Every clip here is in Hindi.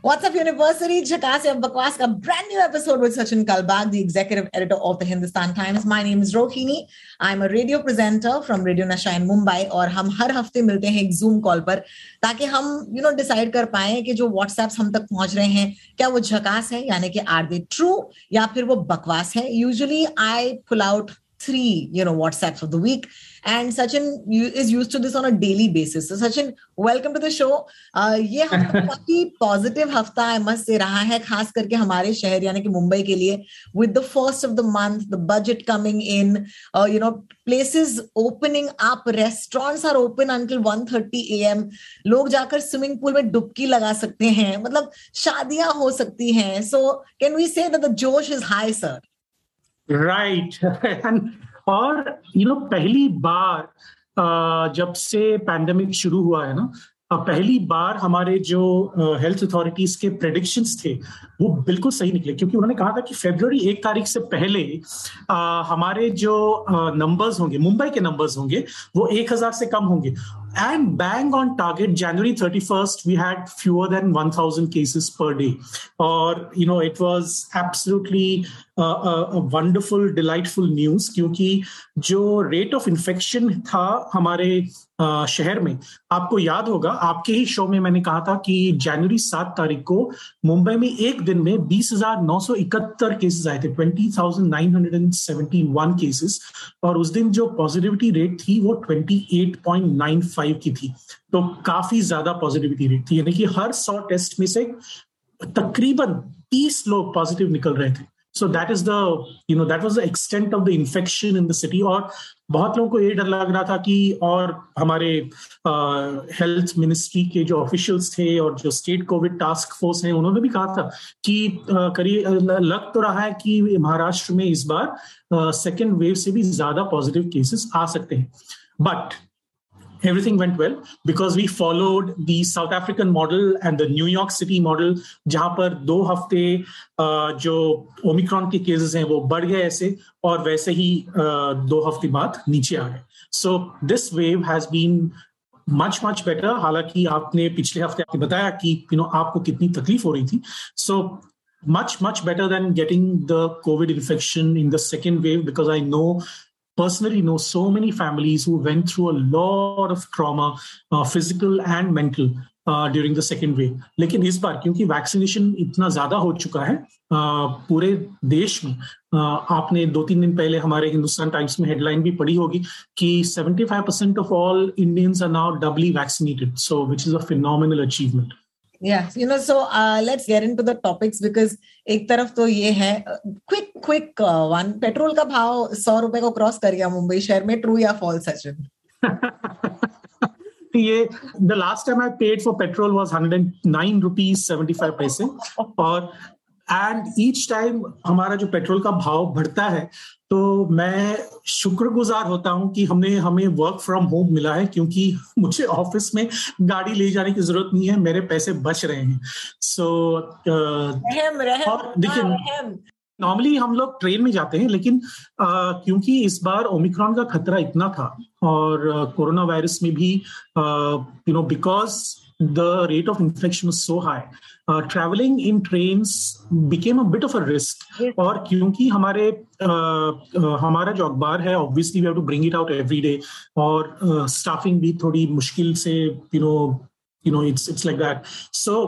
What's up, University? या बकवास का brand new episode with Sachin Kalbag, the executive editor of the Hindustan Times. My name is Rohini. I'm a radio presenter from Radio Nasha in Mumbai और हम हर हफ़्ते मिलते हैं एक Zoom कॉल पर ताकि हम यू नो डिसाइड कर पाए कि जो WhatsApps हम तक पहुँच रहे हैं क्या वो झकास है यानी कि आर दे ट्रू या फिर वो बकवास है usually I pull out three, you know, WhatsApps of the week. And Sachin is used to this on a daily basis. So Sachin, welcome to the show. Uh, ये काफ़ी पॉजिटिव हफ़्ता आई मस्ट से रहा है खास करके हमारे शहर यानी कि मुंबई के लिए with the first of the month the budget coming in you know places opening up restaurants are open until 1:30 AM लोग जाकर स्विमिंग पूल में डुबकी लगा सकते हैं मतलब शादियाँ हो सकती हैं so can we say that the josh is high sir right और यू नो पहली बार जब से पैंडेमिक शुरू हुआ है ना पहली बार हमारे जो हेल्थ अथॉरिटीज के प्रेडिक्शंस थे, वो बिल्कुल सही निकले। क्योंकि उन्होंने कहा था कि फेब्रुवरी एक तारीख से पहले हमारे जो नंबर्स होंगे, मुंबई के नंबर्स होंगे, वो एक हज़ार से कम होंगे। And bang on target january 31st we had fewer than 1000 cases per day. Or you know it was absolutely uh, a, a wonderful delightful क्योंकि जो रेट ऑफ़ इन्फेक्शन था हमारे uh, शहर में आपको याद होगा आपके ही शो में मैंने कहा था कि जनवरी सात तारीख को मुंबई में एक दिन में बीस हज़ार नौ सौ इकहत्तर केसेस आए थे twenty thousand nine hundred and seventy one cases और उस दिन जो पॉजिटिविटी रेट थी वो twenty eight point nine five की थी तो काफ़ी ज़्यादा पॉजिटिविटी रेट थी। यानी कि हर सौ टेस्ट में से तकरीबन तीस लोग पॉजिटिव निकल रहे थे। So that is the you know that was the extent of the infection in the city और बहुत लोगों को ये डर लग रहा था कि और हमारे हेल्थ मिनिस्ट्री के जो ऑफिशियल्स थे और जो स्टेट कोविड टास्क फोर्स है, उन्होंने भी कहा था कि करीब लग तो रहा है कि महाराष्ट्र में इस बार सेकेंड वेव से भी ज़्यादा पॉजिटिव केसेस आ सकते हैं। But everything went well because we followed the South African model and the New York City model जहाँ पर दो हफ़्ते जो ओमिक्रॉन के केसेस हैं वो बढ़ गए ऐसे और वैसे ही दो हफ़्ते बाद नीचे आ गए so this wave has been much much better हालाँकि आपने पिछले हफ़्ते आपने बताया कि यू नो आपको कितनी तकलीफ़ हो रही थी so much much better than getting the covid infection in the second wave because i know personally know so many families who went through a lot of trauma, uh, physical and mental. During the second wave लेकिन इस बार क्योंकि वैक्सीनेशन इतना ज़्यादा हो चुका है uh, पूरे देश में uh, आपने दो तीन दिन पहले हमारे हिंदुस्तान टाइम्स में हेडलाइन भी पढ़ी होगी कि 75 percent of all Indians are now doubly vaccinated so which is a phenomenal achievement Yeah, you know, so uh, let's get into the topics because एक तरफ़ तो ये है क्विक क्विक वन पेट्रोल का भाव सौ रुपए को क्रॉस कर गया मुंबई शहर में ट्रू या फॉल्स सचिन? ये the last time I paid for petrol was 109 rupees 75 पैसे और एंड ईच टाइम हमारा जो पेट्रोल का भाव बढ़ता है तो मैं शुक्रगुजार होता हूँ कि हमने हमें वर्क फ्रॉम होम मिला है क्योंकि मुझे ऑफ़िस में गाड़ी ले जाने की ज़रूरत नहीं है मेरे पैसे बच रहे हैं। सो so, और देखिए नॉर्मली हम लोग ट्रेन में जाते हैं लेकिन आ, क्योंकि इस बार ओमिक्रॉन का खतरा इतना था और कोरोना वायरस में भी you know because the rate of infection was so high. Uh, traveling in trains became a bit of a risk. Yes. और क्योंकि हमारे uh, uh, हमारा जो अखबार है obviously we have to bring it out every day और स्टाफिंग uh, भी थोड़ी मुश्किल से you know you know it's it's like that so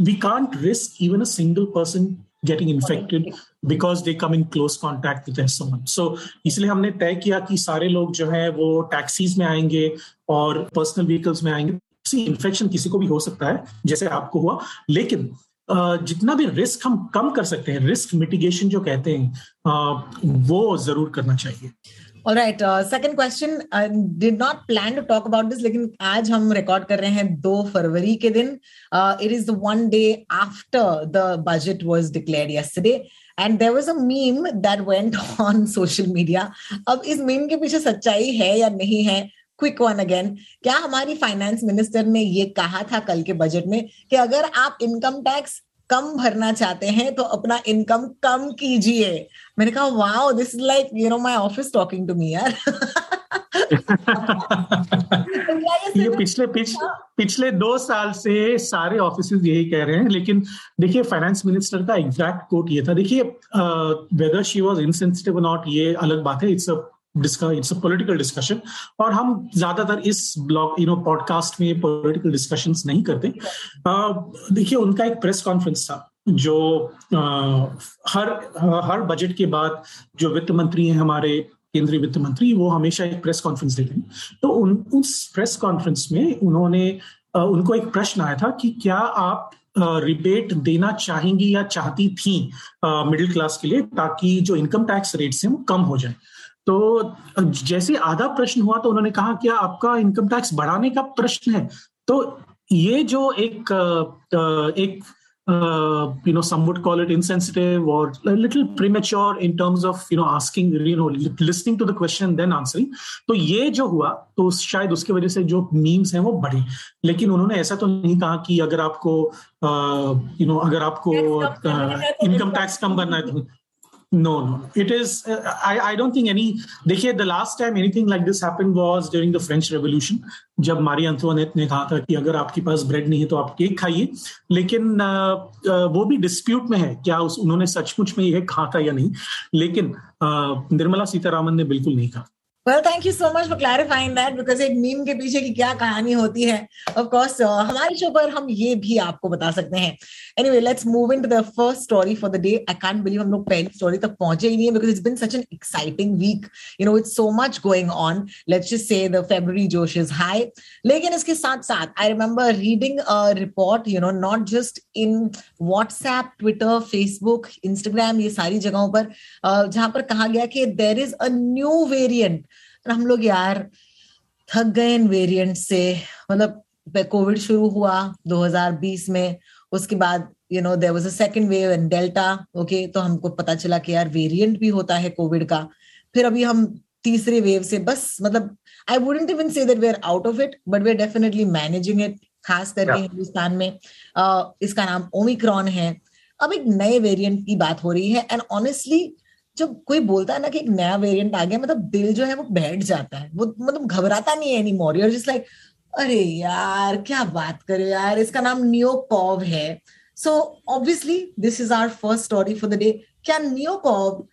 we can't risk even a single person getting infected because they come in close contact with someone. So इसलिए हमने तय किया कि सारे लोग जो है वो टैक्सीज में आएंगे और पर्सनल व्हीकल्स में आएंगे सी इन्फेक्शन किसी को भी हो सकता है, जैसे आपको हुआ। लेकिन जितना भी रिस्क हम कम कर सकते हैं रिस्क मिटिगेशन जो कहते हैं वो ज़रूर करना चाहिए। Right second question did not plan to talk about this लेकिन आज हम रिकॉर्ड कर रहे हैं दो फरवरी के दिन। It is one day after the budget was declared yesterday and there was a meme that went on social media अब इस मीम के पीछे सच्चाई है या नहीं है? क्विक वन अगेन क्या हमारी फाइनेंस मिनिस्टर ने ये कहा था कल के बजट में कि अगर आप इनकम टैक्स कम भरना चाहते हैं तो अपना इनकम कम कीजिए। मैंने कहा wow this is like you know my office talking to me यार. ये पिछले पिछ, पिछले दो साल से सारे ऑफ़िस यही कह रहे हैं लेकिन देखिए फाइनेंस मिनिस्टर का एग्जैक्ट कोट ये था। देखिए whether she was insensitive not ये अलग बात है। It's a a political discussion और हम ज़्यादातर इस ब्लॉग यू नो पॉडकास्ट में पॉलिटिकल डिस्कशन नहीं करते। देखिए उनका एक प्रेस कॉन्फ्रेंस था जो आ, हर हर बजट के बाद जो वित्त मंत्री हैं हमारे केंद्रीय वित्त मंत्री वो हमेशा एक प्रेस कॉन्फ्रेंस देते हैं। तो उन उस प्रेस कॉन्फ्रेंस में उन्होंने आ, उनको एक प्रश्न आया था कि क्या आप रिबेट देना चाहेंगी या चाहती थी मिडिल क्लास के लिए ताकि जो इनकम टैक्स रेट्स हैं वो कम हो जाए। तो जैसे आधा प्रश्न हुआ तो उन्होंने कहा कि आपका इनकम टैक्स बढ़ाने का प्रश्न है। तो ये जो एक एक you know some would call it insensitive और little premature in terms of you know asking you know listening to the question then answering तो ये जो हुआ तो शायद उसके वजह से जो मीम्स हैं वो बढ़े। लेकिन उन्होंने ऐसा तो नहीं कहा कि अगर आपको यू नो अगर आपको इनकम टैक्स कम करना है तो No, no, it is. Uh, I, I don't think any. देखिए the last time anything like this happened was during the French Revolution. जब मारी अंतोनेट ने कहा था कि अगर आपके पास ब्रेड नहीं है तो आप केक खाइए लेकिन uh, uh, वो भी डिस्प्यूट में है क्या उस उन्होंने सचमुच में यह कहा था या नहीं लेकिन निर्मला सीतारामन ने बिल्कुल नहीं कहा well thank you so much for clarifying that because एक मीम के पीछे की क्या कहानी होती है। ऑफ़ कोर्स हमारे शो पर हम ये भी आपको बता सकते हैं। Anyway let's move into the first story for the day I can't believe हम लोग पहली स्टोरी तक पहुँचे ही नहीं because it's been such an exciting week you know it's so much going on let's just say the जोश इज़ हाई लेकिन इसके साथ साथ I remember reading a report you know not just in WhatsApp Twitter Facebook Instagram ये सारी जगहों पर uh, जहाँ पर कहा गया कि there is a new variant हम लोग यार थक गए इन वेरिएंट से। मतलब कोविड शुरू हुआ 2020 में। उसके बाद you know there was a second wave and delta okay तो हमको पता चला कि यार वेरिएंट भी होता है कोविड का। फिर अभी हम तीसरे वेव से बस मतलब I wouldn't even say that we are out of it but we are definitely managing it खास करके हिंदुस्तान में। uh, इसका नाम ओमिक्रॉन है। अब एक नए वेरिएंट की बात हो रही है एंड ऑनेस्टली जब कोई बोलता है ना कि एक नया वेरिएंट आ गया मतलब दिल जो है वो बैठ जाता है। वो मतलब घबराता नहीं है any more you're just like अरे यार, क्या बात करे यार, इसका नाम नियोकॉव है। So obviously this is our first story for the day क्या नियोकॉव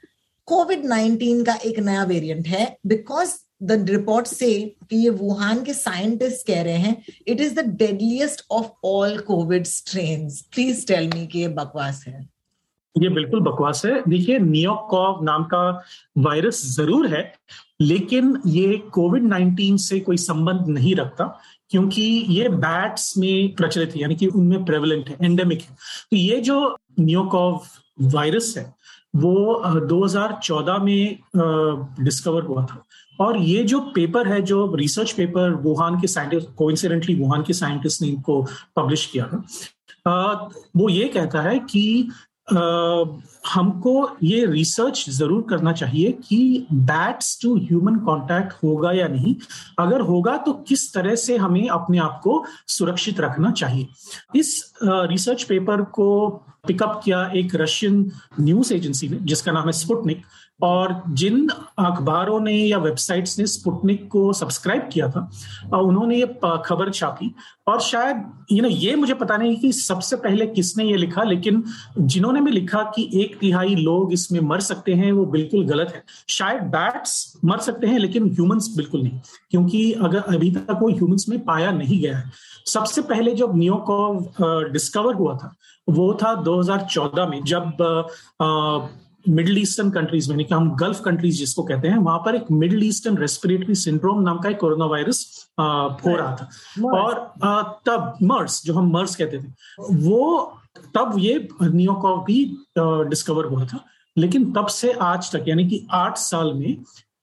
कोविड नाइनटीन का एक नया वेरिएंट है? बिकॉज़ द रिपोर्ट से कि ये वुहान के साइंटिस्ट कह रहे हैं it is the deadliest of all COVID strain please tell me कि ये बकवास है। ये बिल्कुल बकवास है। देखिए नियोकॉव नाम का वायरस ज़रूर है, लेकिन ये कोविड 19 से कोई संबंध नहीं रखता, क्योंकि ये बैट्स में प्रचलित है, यानी कि उनमें प्रेवलेंट है एंडेमिक है। तो ये जो नियोकॉव वायरस है, वो 2014 में डिस्कवर हुआ था। और ये जो पेपर है, जो रिसर्च पेपर वुहान के साइंटिस्ट कोइंसिडेंटली वुहान के साइंटिस्ट ने इनको पब्लिश किया था वो ये कहता है कि हमको ये रिसर्च ज़रूर करना चाहिए कि बैट्स टू ह्यूमन कांटेक्ट होगा या नहीं। अगर होगा तो किस तरह से हमें अपने आप को सुरक्षित रखना चाहिए। इस रिसर्च पेपर को पिकअप किया एक रशियन न्यूज़ एजेंसी ने, जिसका नाम है स्पुटनिक और जिन अखबारों ने या वेबसाइट्स ने स्पुटनिक को सब्सक्राइब किया था उन्होंने ये खबर छापी। और शायद, यू नो, ये मुझे पता नहीं कि सबसे पहले किसने ये लिखा, लेकिन जिन्होंने भी लिखा कि एक तिहाई लोग इसमें मर सकते हैं, वो बिल्कुल गलत है। शायद बैट्स मर सकते हैं, लेकिन ह्यूमंस बिल्कुल नहीं। क्योंकि अगर अभी तक वो ह्यूमंस में पाया नहीं गया है। सबसे पहले जब नियोको डिस्कवर हुआ था, वो था 2014 में, जब मिडिल ईस्टर्न कंट्रीज़ में हम गल्फ कंट्रीज़ जिसको कहते हैं वहाँ पर एक मिडिल ईस्टर्न रेस्पिरेटरी सिंड्रोम नाम का एक कोरोना वायरस हो रहा था। और आ, तब मर्स जो हम मर्स कहते थे वो तब ये नियोकॉव भी डिस्कवर हुआ था। लेकिन तब से आज तक यानी कि आठ साल में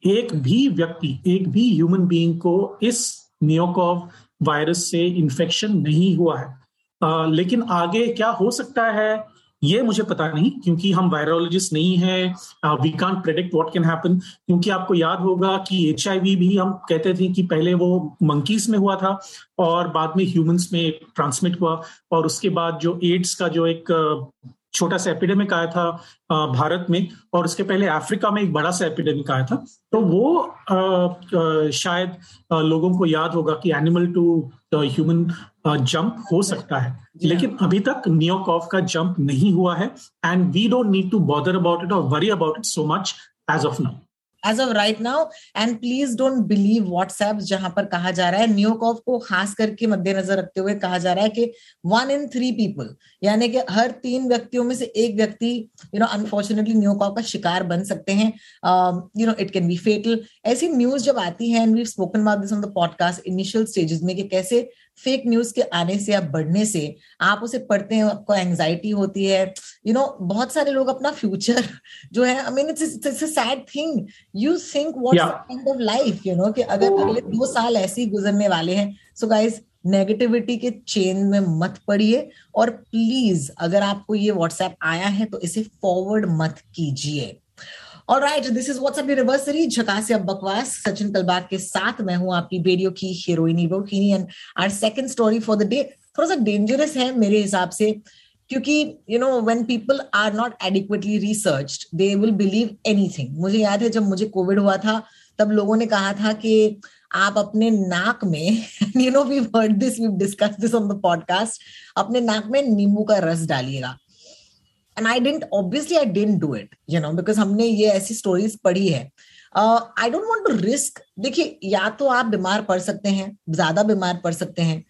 एक भी व्यक्ति एक भी ह्यूमन बीइंग को इस नियोकॉव वायरस से इन्फेक्शन नहीं हुआ है। आ, लेकिन आगे क्या हो सकता है? ये मुझे पता नहीं, क्योंकि हम वायरोलॉजिस्ट नहीं है we can't predict what can happen क्योंकि आपको याद होगा कि एचआईवी भी हम कहते थे कि पहले वो मंकीज में हुआ था, और बाद में ह्यूमंस में ट्रांसमिट हुआ, और उसके बाद जो एड्स का जो एक छोटा सा एपिडेमिक आया था भारत में और उसके पहले अफ्रीका में एक बड़ा सा एपिडेमिक आया था। तो वो आ, आ, शायद आ, लोगों को याद होगा कि एनिमल टू ह्यूमन जंप हो सकता है। लेकिन अभी तक नियोकॉफ का जंप नहीं हुआ है and we don't need to bother about it और worry about it so much as of now as of right now and please don't believe WhatsApp जहाँ पर कहा जा रहा है। न्यूकॉफ को खास करके मद्देनजर रखते हुए कहा जा रहा है कि वन इन थ्री पीपल यानी कि हर तीन व्यक्तियों में से एक व्यक्ति यू नो अनफॉर्चुनेटली न्यूकॉफ का शिकार बन सकते हैं। You know it can be fatal ऐसी न्यूज़ जब आती है and we spoken about this on the podcast initial stages में कि कैसे फेक न्यूज़ के आने से या बढ़ने से आप उसे पढ़ते हैं, आपको एंग्जाइटी होती है यू नो बहुत सारे लोग अपना फ्यूचर जो है I mean it's sad thing you think what's of life you know कि अगर अगले दो साल ऐसे ही गुजरने वाले हैं सो गाइज़ नेगेटिविटी के चेन में मत पड़िए और प्लीज़ अगर आपको ये व्हाट्सएप आया है तो इसे फॉरवर्ड मत कीजिए। और right this is WhatsApp university झकास अब बकवास सचिन कलबाग के साथ मैं हूँ आपकी वीडियो की हीरोइनी Rohini and our second story for the day थोड़ा सा डेंजरस है मेरे हिसाब से। क्योंकि you know when people are not adequately research they will believe anything मुझे याद है जब मुझे कोविड हुआ था, तब लोगों ने कहा था कि आप अपने नाक में you know we heard this we discuss this on the podcast अपने नाक में नींबू का रस डालिएगा। And I didn't obviously I didn't do it you know because हमने ये ऐसी स्टोरीज पढ़ी है। I don't want to risk देखिए, या तो आप बीमार पड़ सकते हैं, ज़्यादा बीमार पड़ सकते हैं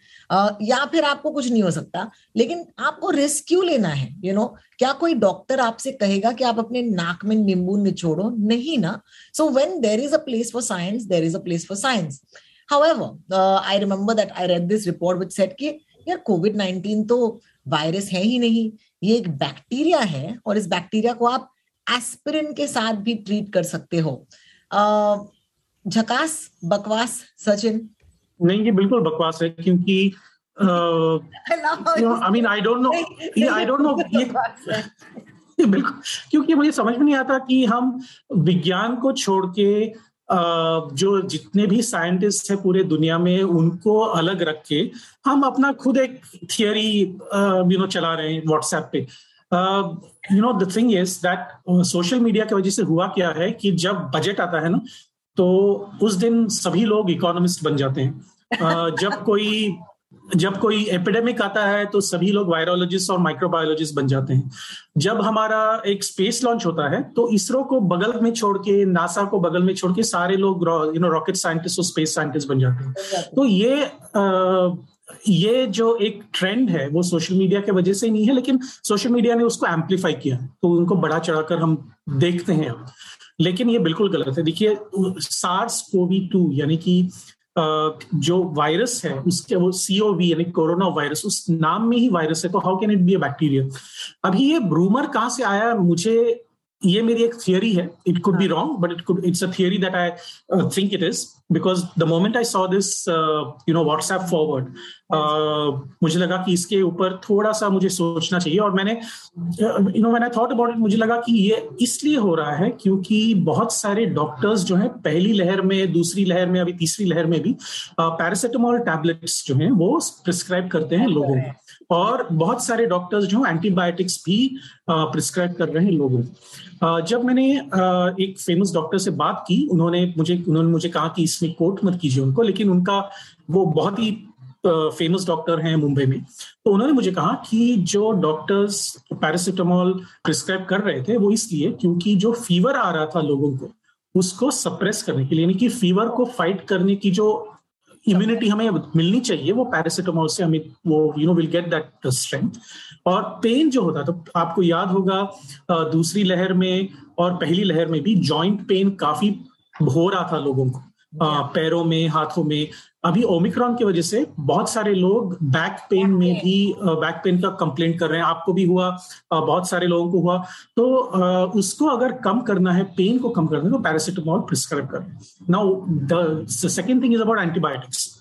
या फिर आपको कुछ नहीं हो सकता। लेकिन आपको रिस्क क्यों लेना है? You you know know? क्या कोई डॉक्टर आपसे कहेगा कि आप अपने नाक में नींबू निचोड़ो? नहीं ना। So when there is a place for science there is a place for science however I remember that I read this report which said कि यार कोविड नाइनटीन तो वायरस है ही नहीं। ये एक बैक्टीरिया है और इस बैक्टीरिया को आप एस्पिरिन के साथ भी ट्रीट कर सकते हो। झकास, बकवास, सचिन नहीं ये बिल्कुल बकवास है क्योंकि I mean I don't know I don't know ये बिल्कुल क्योंकि मुझे समझ में नहीं आता कि हम विज्ञान को छोड़ के जो जितने भी साइंटिस्ट है पूरे दुनिया में उनको अलग रख के हम अपना खुद एक थियोरी यू नो चला रहे हैं व्हाट्सएप पे। You know the thing is that social media की वजह से हुआ क्या है कि जब बजट आता है ना तो उस दिन सभी लोग इकोनॉमिस्ट बन जाते हैं। जब कोई जब कोई एपिडेमिक आता है तो सभी लोग वायरोलॉजिस्ट और माइक्रोबायोलॉजिस्ट बन जाते हैं। जब हमारा एक स्पेस लॉन्च होता है तो इसरो को बगल में छोड़ के नासा को बगल में छोड़ के सारे लोग यू नो रॉकेट साइंटिस्ट और स्पेस साइंटिस्ट बन जाते हैं। तो ये आ, ये जो एक ट्रेंड है वो सोशल मीडिया के वजह से नहीं है लेकिन सोशल मीडिया ने उसको एम्पलीफाई किया तो उनको बढ़ा चढ़ाकर हम देखते हैं। लेकिन ये बिल्कुल गलत है। देखिए सार्स कोवी टू यानी कि जो वायरस है उसके वो सीओवी यानी कोरोना वायरस उस नाम में ही वायरस है तो how can it be a bacteria अभी ये ब्रूमर कहाँ से आया? मुझे ये मेरी एक थियरी है। It could be wrong but it could it's a theory that I think it is because the moment I saw this you know WhatsApp forward मुझे लगा कि इसके ऊपर थोड़ा सा मुझे सोचना चाहिए और मैंने यू नो मैंने थॉट अबाउट इट मुझे लगा कि ये इसलिए हो रहा है क्योंकि बहुत सारे डॉक्टर्स जो हैं, पहली लहर में, दूसरी लहर में, अभी तीसरी लहर में भी पैरासिटामोल टैबलेट्स जो हैं, वो प्रिस्क्राइब करते हैं लोगों को। और बहुत सारे डॉक्टर्स जो एंटीबायोटिक्स भी प्रिस्क्राइब कर रहे हैं लोगों को। जब मैंने एक फ़ेमस डॉक्टर से बात की, उन्होंने मुझे उन्होंने मुझे कहा कि इसमें कोट मत कीजिए उनको, लेकिन उनका वो बहुत ही फ़ेमस डॉक्टर हैं मुंबई में। तो उन्होंने मुझे कहा कि जो डॉक्टर्स पैरासिटामोल प्रिस्क्राइब कर रहे थे वो इसलिए क्योंकि जो फीवर आ रहा था लोगों को उसको सप्रेस करने के लिए यानी कि फीवर को फाइट करने की जो इम्यूनिटी हमें मिलनी चाहिए वो पैरासिटामोल से हमें वो you know will get that strength और पेन जो होता तो आपको याद होगा दूसरी लहर में और पहली लहर में भी जॉइंट पेन काफ़ी हो रहा था लोगों को। पैरों में हाथों में अभी ओमिक्रॉन की वजह से बहुत सारे लोग बैक पेन में भी बैक पेन का कंप्लेंट कर रहे हैं। आपको भी हुआ बहुत सारे लोगों को हुआ। तो उसको अगर कम करना है पेन को कम करना है तो पैरासिटामोल प्रिस्क्राइब कर। Now the second thing is about antibiotics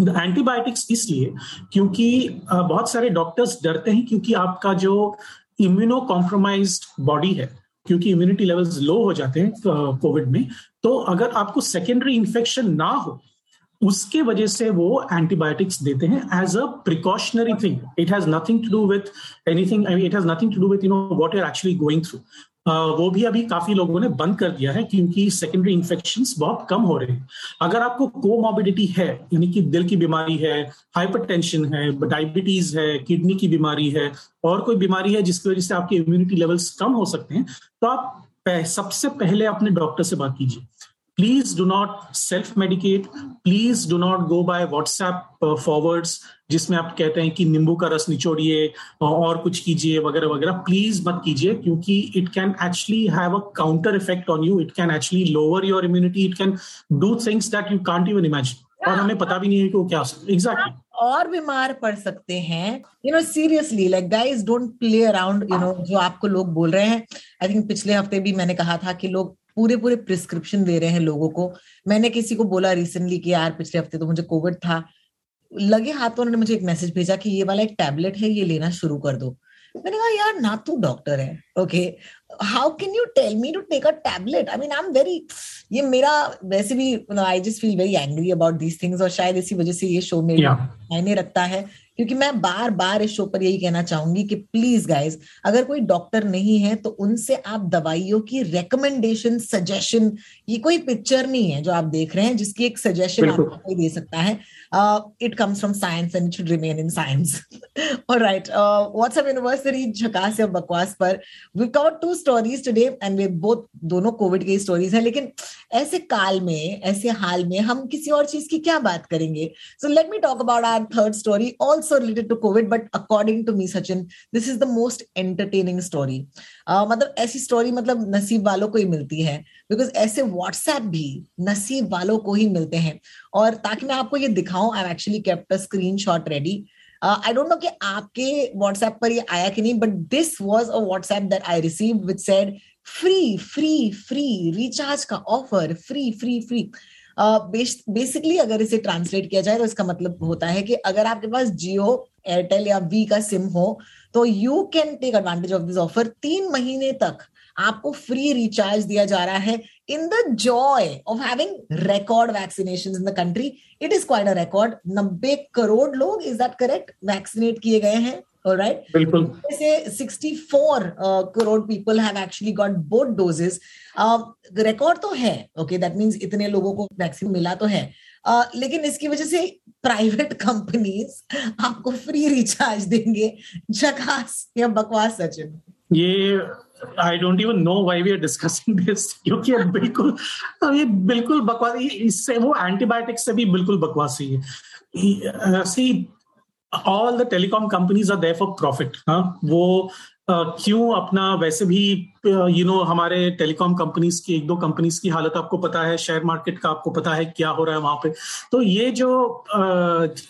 antibiotics इसलिए क्योंकि बहुत सारे डॉक्टर्स डरते हैं क्योंकि आपका जो इम्यूनो कॉम्प्रोमाइज बॉडी है क्योंकि इम्यूनिटी लेवल्स लो हो जाते हैं कोविड में तो अगर आपको सेकेंडरी इन्फेक्शन ना हो उसके वजह से वो एंटीबायोटिक्स देते हैं as a precautionary thing it has nothing to do with anything it has nothing to do with you know what are actually going through वो भी अभी काफ़ी लोगों ने बंद कर दिया है क्योंकि सेकेंडरी इन्फेक्शन बहुत कम हो रहे हैं। अगर आपको कोमोबिडिटी है, यानी कि दिल की बीमारी है हाइपरटेंशन है डायबिटीज़ है किडनी की बीमारी है, और कोई बीमारी है जिसकी वजह से आपके इम्यूनिटी लेवल्स कम हो सकते हैं तो आप सबसे पहले अपने डॉक्टर से बात कीजिए। Please do not self medicate please do not go by WhatsApp forwards जिसमें आप कहते हैं कि नींबू का रस निचोड़िए और कुछ कीजिए, वगैरह वगैरह। प्लीज़ मत कीजिए, क्योंकि it can actually have a counter effect on you it can actually lower your immunity it can do things that you can't even imagine और हमें पता भी नहीं है कि वो क्या एग्जैक्टली और बीमार पड़ सकते हैं। You know seriously like guys don't play around you know जो आपको लोग बोल रहे हैं। आई थिंक पिछले हफ़्ते भी मैंने कहा था कि लोग पूरे पूरे प्रिस्क्रिप्शन दे रहे हैं लोगों को। मैंने किसी को बोला रिसेंटली कि यार पिछले हफ़्ते तो मुझे कोविड था। लगे हाथों उन्होंने मुझे एक मैसेज भेजा कि ये वाला एक टैबलेट है ये लेना शुरू कर दो। मैंने कहा यार ना तू डॉक्टर है okay how can you tell me to take a tablet I mean I am very ये मेरा वैसे भी I just feel very angry about these things और शायद इसी वजह से ये शो मेरे मायने रखता है। क्योंकि मैं बार बार इस शो पर यही कहना चाहूँगी कि प्लीज़ गाइज़ अगर कोई डॉक्टर नहीं है तो उनसे आप दवाइयों की रिकमेंडेशन सजेशन ये कोई पिक्चर नहीं है जो आप देख रहे हैं जिसकी एक सजेशन आपको कोई दे सकता है। It comes from science and should remain in science और राइट व्हाट्सएप यूनिवर्सिटी झकास या बकवास पर। We cover two stories today and we both दोनों कोविड की स्टोरीज है लेकिन ऐसे काल में ऐसे हाल में हम किसी और चीज़ की क्या बात करेंगे? So let me talk about our third story also related to COVID but according to me Sachin this is the most entertaining story मतलब ऐसी स्टोरी मतलब नसीब वालों को ही मिलती है बिकॉज़ ऐसे व्हाट्सएप भी नसीब वालों को ही मिलते हैं। और ताकि मैं आपको ये दिखाऊँ I actually kept a screenshot ready I don't know कि आपके व्हाट्सएप पर ये आया कि नहीं but this was a WhatsApp that I receive which said free free free recharge का offer free free free basically uh, अगर इसे ट्रांसलेट किया जाए तो इसका मतलब होता है कि अगर आपके पास जियो एयरटेल या वी का सिम हो तो you can take advantage of this offer तीन महीने तक। आपको फ्री रिचार्ज दिया जा रहा है। In the joy of having record vaccination in the country it is quite a record नब्बे करोड़ लोग इज़ दैट करेक्ट वैक्सीनेट किए गए हैं। राइट बिल्कुल। जैसे 64 crore people have actually got both doses record तो है ओके दैट मींस इतने लोगों को वैक्सीन मिला तो है। Uh, लेकिन इसकी वजह से प्राइवेट कंपनीज़ आपको फ्री रिचार्ज देंगे झकास या बकवास सचिन। ये I don't even know why we are discussing this क्योंकि बिल्कुल ये बिल्कुल बकवास इससे वो एंटीबायोटिक से भी बिल्कुल बकवास ही है। See all the telecom companies are there for profit हाँ वो क्यों अपना वैसे भी यू नो हमारे टेलीकॉम कंपनीज़ की एक दो कंपनीज़ की हालत आपको पता है शेयर मार्केट का आपको पता है क्या हो रहा है वहाँ पे। तो ये जो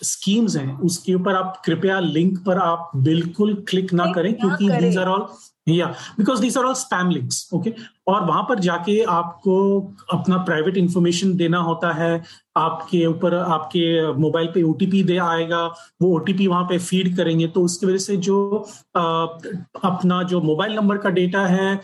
स्कीम्स हैं उसके ऊपर आप कृपया लिंक पर आप बिल्कुल क्लिक ना करें क्योंकि दीज आर ऑल या because these are all spam links okay और वहाँ पर जाके आपको अपना प्राइवेट इंफॉर्मेशन देना होता है। आपके ऊपर आपके मोबाइल पे ओटीपी दे आएगा वो ओटीपी वहाँ पे फ़ीड करेंगे। तो उसकी वजह से जो आ, अपना जो मोबाइल नंबर का डेटा है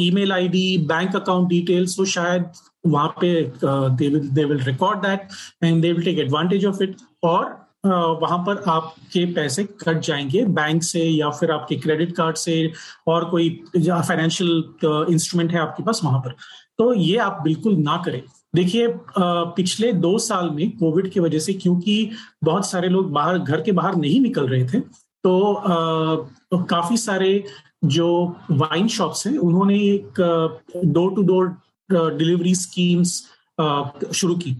email ID bank account details वो शायद वहाँ पे they will record that and they will take advantage of it और वहाँ पर आपके पैसे कट जाएँगे बैंक से या फिर आपके क्रेडिट कार्ड से और कोई फाइनेंशियल इंस्ट्रूमेंट है आपके पास वहाँ पर। तो ये आप बिल्कुल ना करें। देखिए पिछले दो साल में कोविड की वजह से क्योंकि बहुत सारे लोग बाहर घर के बाहर नहीं निकल रहे थे तो, तो काफ़ी सारे जो वाइन शॉप्स हैं उन्होंने एक door to door delivery schemes शुरू की।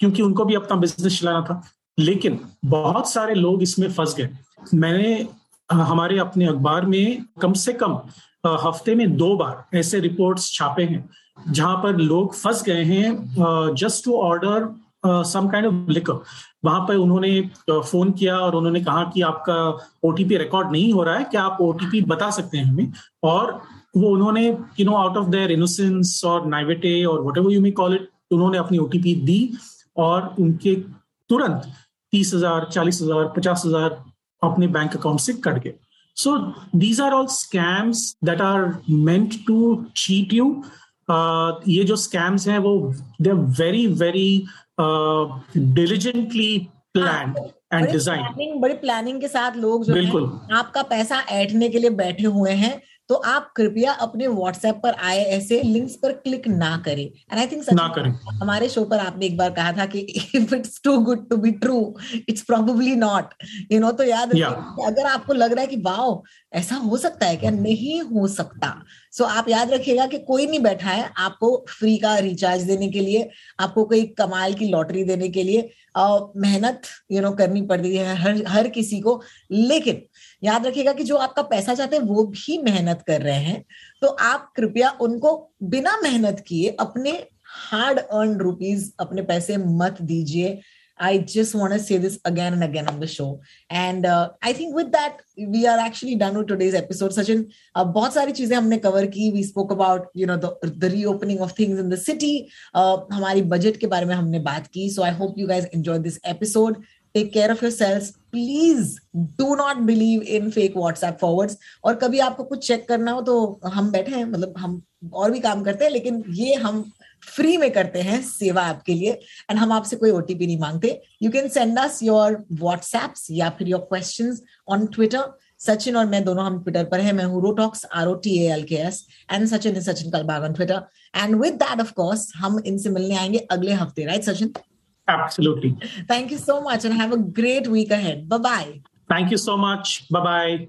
क्योंकि उनको भी अपना बिज़नेस चलाना था। लेकिन बहुत सारे लोग इसमें फंस गए। मैंने हमारे अपने अखबार में कम से कम हफ़्ते में दो बार ऐसे रिपोर्ट्स छापे हैं, जहाँ पर लोग फंस गए हैं just to order some kind of liquor वहाँ पर उन्होंने फ़ोन किया और उन्होंने कहा कि आपका ओटीपी रिकॉर्ड नहीं हो रहा है, क्या आप ओटीपी बता सकते हैं हमें? और वो उन्होंने you know out of their innocence और नाइवेटे और whatever you may call it उन्होंने अपनी ओटीपी दी और उनके तुरंत तीस हज़ार चालीस हज़ार पचास हज़ार अपने बैंक अकाउंट से कट गए। So these are all scams that are meant to cheat you ये जो स्कैम्स हैं वो they very very diligently plan and design बड़ी प्लानिंग के साथ लोग जो बिल्कुल। आपका पैसा ऐठने के लिए बैठे हुए हैं। तो आप कृपया अपने व्हाट्सएप पर आए ऐसे लिंक्स पर क्लिक ना करें। एंड आई थिंक ना करें। हमारे शो पर आपने एक बार कहा था कि if it's too good to be true it's probably not you know तो याद yeah. अगर आपको लग रहा है कि वाओ ऐसा हो सकता है क्या? नहीं हो सकता। सो आप याद रखिएगा कि कोई नहीं बैठा है आपको फ्री का रिचार्ज देने के लिए, आपको कोई कमाल की लॉटरी देने के लिए मेहनत यू नो करनी पड़ती है हर हर किसी को। लेकिन याद रखिएगा कि जो आपका पैसा चाहते हैं, वो भी मेहनत कर रहे हैं। तो आप कृपया उनको बिना मेहनत किए अपने हार्ड अर्न रुपीज़ अपने पैसे मत दीजिए। I just want to say this again and again on the show. And uh, I think with that, we are actually done with today's episode. Sachin, uh, बहुत सारी चीज़ें हमने कवर की. We spoke about you know the the reopening of things in the city. Uh, हमारी बजट के बारे में हमने बात की. So I hope you guys enjoyed this episode. Take care of your selves please do not believe in fake WhatsApp forwards और कभी आपको कुछ चेक करना हो तो हम बैठे हैं मतलब हम और भी काम करते हैं लेकिन ये फ्री में करते हैं सेवा आपके लिए एंड हम आपसे कोई ओटीपी नहीं मांगते you can send us your WhatsApps या फिर your question on Twitter Sachin और मैं दोनों हम ट्विटर पर हैं मैं हूँ RoTalks R O T L K S and Sachin is Sachin Kalbag on Twitter and with that of course हम इनसे मिलने आएँगे अगले हफ़्ते right Sachin Absolutely. Thank you so much and have a great week ahead. Bye bye. Thank you so much. Bye bye.